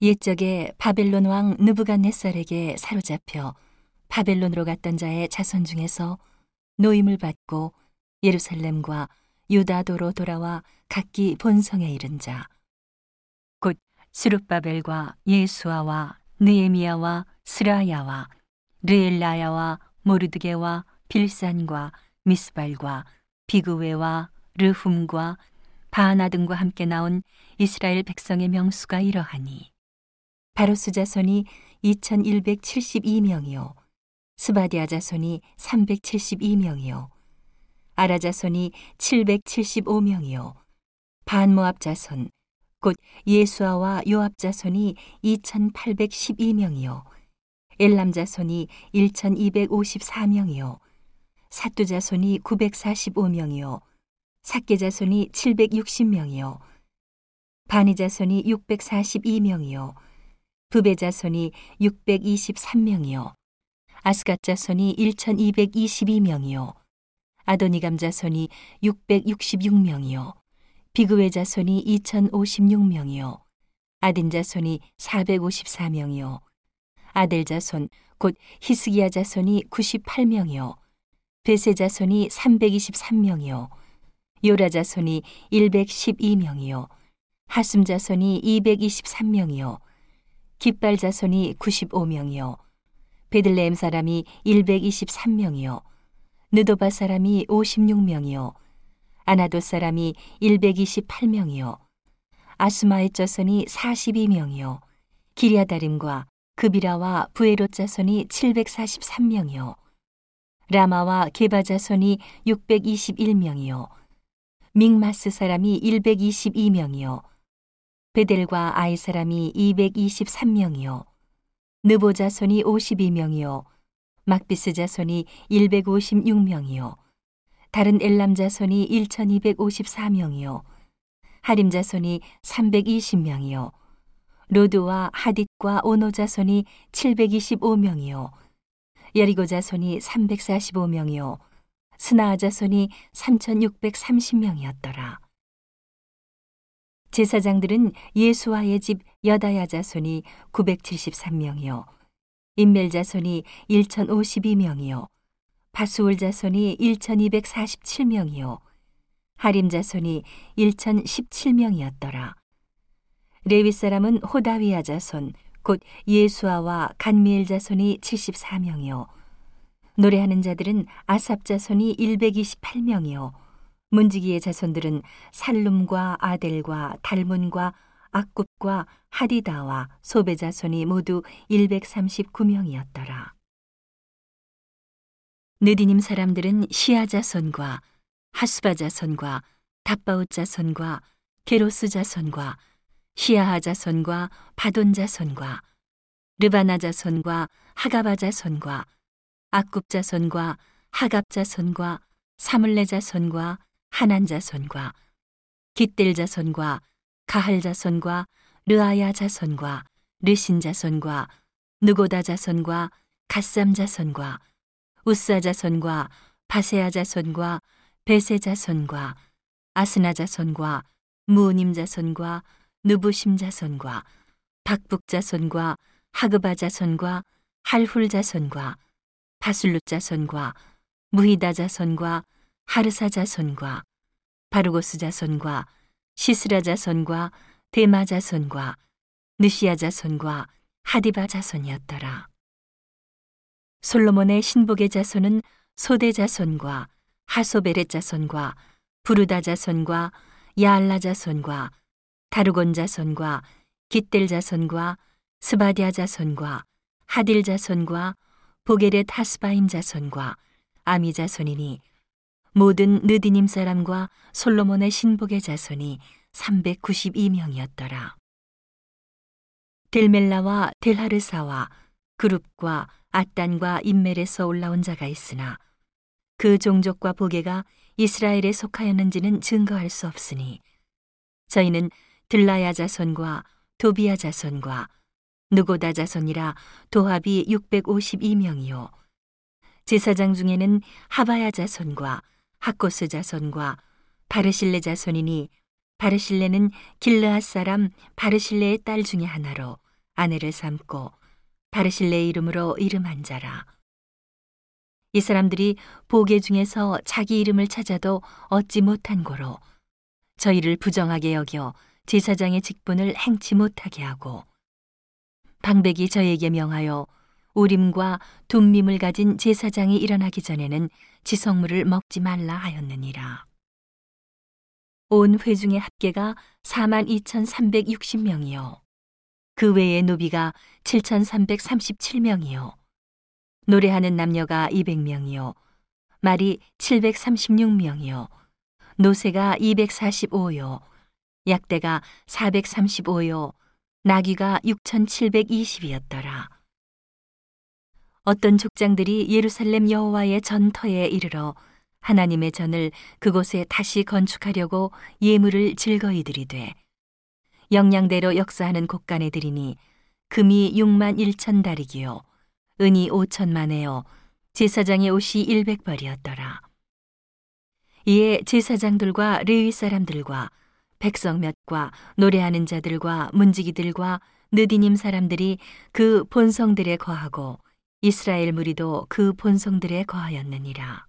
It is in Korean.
옛적에 바벨론 왕 느부갓네살에게 사로잡혀 바벨론으로 갔던 자의 자손 중에서 노임을 받고 예루살렘과 유다도로 돌아와 각기 본성에 이른 자, 곧 스룹바벨과 예수아와 느에미야와 스라야와 르엘라야와 모르드게와 빌산과 미스발과 비그웨와 르훔과 바하나 등과 함께 나온 이스라엘 백성의 명수가 이러하니 바로스 자손이 2172명이요. 스바디아 자손이 372명이요. 아라 자손이 775명이요. 반모압 자손 곧 예수아와 요압 자손이 2812명이요. 엘람 자손이 1254명이요. 사뚜 자손이 945명이요. 사케 자손이 760명이요. 바니 자손이 642명이요 부베 자손이 623명이요. 아스갓 자손이 1222명이요. 아도니감 자손이 666명이요. 비그웨 자손이 2056명이요. 아딘 자손이 454명이요. 아델 자손 곧 히스기야 자손이 98명이요. 베세 자손이 323명이요. 요라 자손이 112명이요. 하슴 자손이 223명이요 깃발 자손이 95명이요. 베들레헴 사람이 123명이요. 느도바 사람이 56명이요. 아나도 사람이 128명이요. 아스마의 자손이 42명이요. 기리아다림과 그비라와 부에롯 자손이 743명이요. 라마와 게바 자손이 621명이요. 믹마스 사람이 122명이요 베델과 아이 사람이 223명이요. 느보 자손이 52명이요. 막비스 자손이 156명이요. 다른 엘람 자손이 1254명이요. 하림 자손이 320명이요. 로드와 하딧과 오노 자손이 725명이요. 여리고 자손이 345명이요. 스나아 자손이 3630명이었더라 제사장들은 예수와의 집 여다야 자손이 973명이요 인멜 자손이 1052명이요 바수울 자손이 1247명이요 하림 자손이 1017명이었더라. 레위 사람은 호다위아 자손 곧 예수아와 간미엘 자손이 74명이요 노래하는 자들은 아삽 자손이 128명이요 문지기의 자손들은 살룸과 아델과 달문과 악굽과 하디다와 소베 자손이 모두 139명이었더라. 느디님 사람들은 시아 자손과 하수바 자손과 답바웃 자손과 게로스 자손과 시아하 자손과 바돈 자손과 르바나 자손과 하가바 자손과 악굽 자손과 하갑 자손과 사물레 자손과 하난 자손과 깃델 자손과 가할 자손과 르아야 자손과 르신 자손과 누고다 자손과 갓삼 자손과 우사 자손과 바세아 자손과 베세 자손과 아스나 자손과 무님 자손과 누부심 자손과 박북 자손과 하그바 자손과 할훌 자손과 바술루 자손과 무히다 자손과 하르사 자손과 바르고스 자손과 시스라 자손과 데마 자손과 느시야 자손과 하디바 자손이었더라. 솔로몬의 신복의 자손은 소대 자손과 하소베렛 자손과 브루다 자손과 야알라 자손과 다르곤 자손과 깃델 자손과 스바댜 자손과 하딜 자손과 보게렛 하스바임 자손과 아미 자손이니 모든 느디님 사람과 솔로몬의 신복의 자손이 392명이었더라. 델멜라와 델하르사와 그룹과 아딴과 인멜에서 올라온 자가 있으나 그 종족과 보게가 이스라엘에 속하였는지는 증거할 수 없으니 저희는 들라야 자손과 도비야 자손과 누고다 자손이라 도합이 652명이요 제사장 중에는 하바야 자손과 하코스 자손과 바르실레 자손이니 바르실레는 길르앗 사람 바르실레의 딸 중에 하나로 아내를 삼고 바르실레 이름으로 이름한 자라. 이 사람들이 보게 중에서 자기 이름을 찾아도 얻지 못한 고로 저희를 부정하게 여겨 제사장의 직분을 행치 못하게 하고 방백이 저에게 명하여 우림과 둠밈을 가진 제사장이 일어나기 전에는 지성물을 먹지 말라 하였느니라. 온 회중의 합계가 4만 2,360명이요. 그 외의 노비가 7,337명이요. 노래하는 남녀가 200명이요. 말이 736명이요. 노새가 245요. 약대가 435요. 나귀가 6,720이었더라. 어떤 족장들이 예루살렘 여호와의 전터에 이르러 하나님의 전을 그곳에 다시 건축하려고 예물을 즐거이 들이되 영양대로 역사하는 곳간에 드리니 금이 6만 1천 다리기요. 은이 5천만에요. 제사장의 옷이 100벌이었더라. 이에 제사장들과 레위 사람들과 백성 몇과 노래하는 자들과 문지기들과 느디님 사람들이 그 본성들에 거하고 이스라엘 무리도 그 본성들에 거하였느니라.